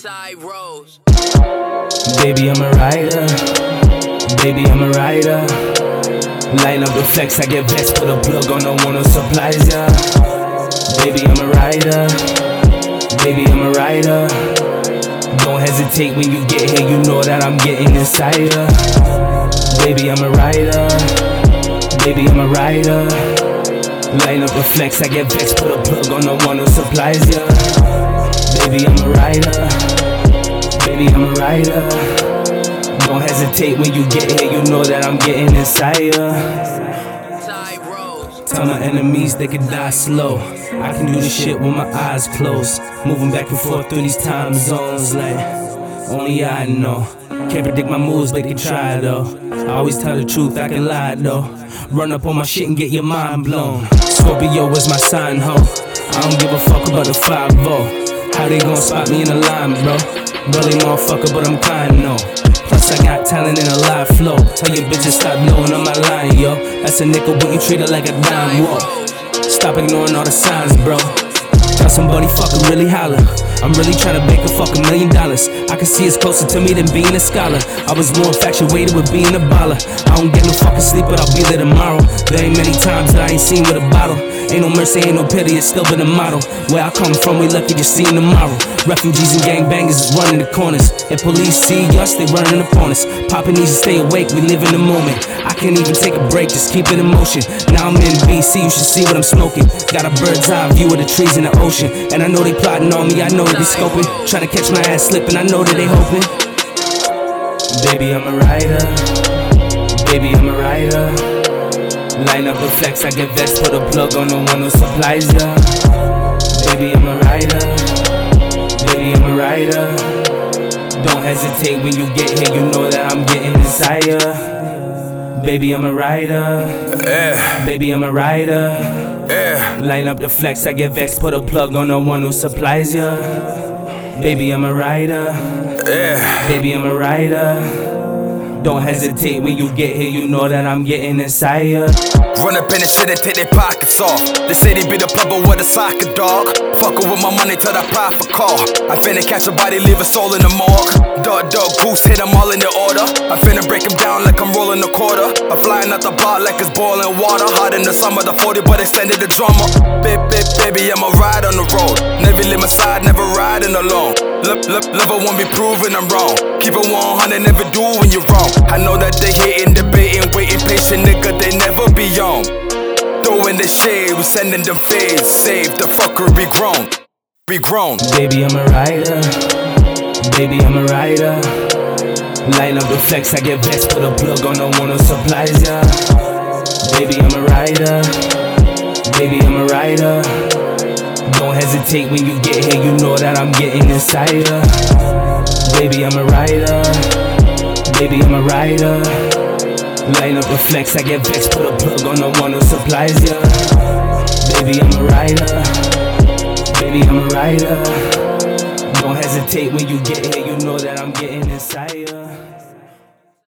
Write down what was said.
Ty Rose. Baby, I'm a rider. Baby, I'm a rider. Line up the flex, I get vexed, put a plug on, don't want no supplies, yeah. Baby, I'm a rider. Baby, I'm a rider. Don't hesitate when you get here, you know that I'm getting inside ya. Baby, I'm a rider. Baby, I'm a rider. Line up the flex, I get vexed, put a plug on, don't want no supplies, yeah. Baby, I'm a rider. Baby, I'm a rider. Don't hesitate when you get here, you know that I'm getting inside ya. Tell my enemies they can die slow. I can do this shit with my eyes closed. Moving back and forth through these time zones, like only I know. Can't predict my moves, they can try though. I always tell the truth, I can lie though. Run up on my shit and get your mind blown. Scorpio is my sign, ho. I don't give a fuck about the 5 How they gon' spot me in the line, bro? Really motherfucker, but I'm kind, no. Plus, I got talent and a live flow. Tell your bitches stop blowing on my line, yo. That's a nickel, but you treat it like a dime, whoa. Stop ignoring all the signs, bro. Tell somebody fucking really holler. I'm really tryna make a fucking million dollars. I can see it's closer to me than being a scholar. I was more infatuated with being a baller. I don't get no fucking sleep, but I'll be there tomorrow. There ain't many times that I ain't seen with a bottle. Ain't no mercy, ain't no pity, it's still been a model. Where I come from, we lucky to see tomorrow. Refugees and gangbangers is running the corners. If police see us, they running upon us. Poppin' needs to stay awake, we live in the moment. I can't even take a break, just keep it in motion. Now I'm in BC, you should see what I'm smoking. Got a bird's eye view of the trees in the ocean. And I know they plotting on me, I know they be scoping. Trying to catch my ass slipping, I know that they hoping. Baby, I'm a rider. Baby, I'm a rider. Line up the flex, I get vexed, put a plug on the one who supplies ya. Baby, I'm a rider. Baby, I'm a rider. Don't hesitate when you get here, you know that I'm getting ya. Baby, I'm a rider. Yeah, Baby, I'm a rider. yeah, Line up the flex, I get vexed, put a plug on the one who supplies ya. Baby, I'm a rider. yeah. Baby, I'm a rider. Don't hesitate when you get here, you know that I'm getting inside ya. Run up in the shit and take their pockets off. The city be the plug, but with a soccer dog. Fuckin' with my money till I profit call. I finna catch a body, leave a soul in the morgue. Dog, dog, goose, hit them all in the order. I finna break them down like I'm rolling a quarter. I'm flying out the bar like it's boiling water. Hot in the summer, the 40, but extended the drummer. Baby, baby, I'ma ride on the road. Never leave my side, never riding alone. Love, love, love, I won't be proven I'm wrong. Keep it 100, never do when you're wrong. I know that they hating, debating, waiting, patient, nigga, they never be on. Throwing the shade, we sending them fades. Save the fucker, be grown. Be grown. Baby, I'm a rider. Baby, I'm a rider. Line up the flex, I get vexed, put a plug on the one who supplies ya. Baby, I'm a rider. Baby, I'm a rider. Hesitate when you get here, you know that I'm getting inside ya. Baby, I'm a rider. Baby, I'm a rider. Line up the flex, I get vexed, put a plug on the one who supplies ya. Baby, I'm a rider. Baby, I'm a rider. Don't hesitate when you get here, you know that I'm getting inside ya.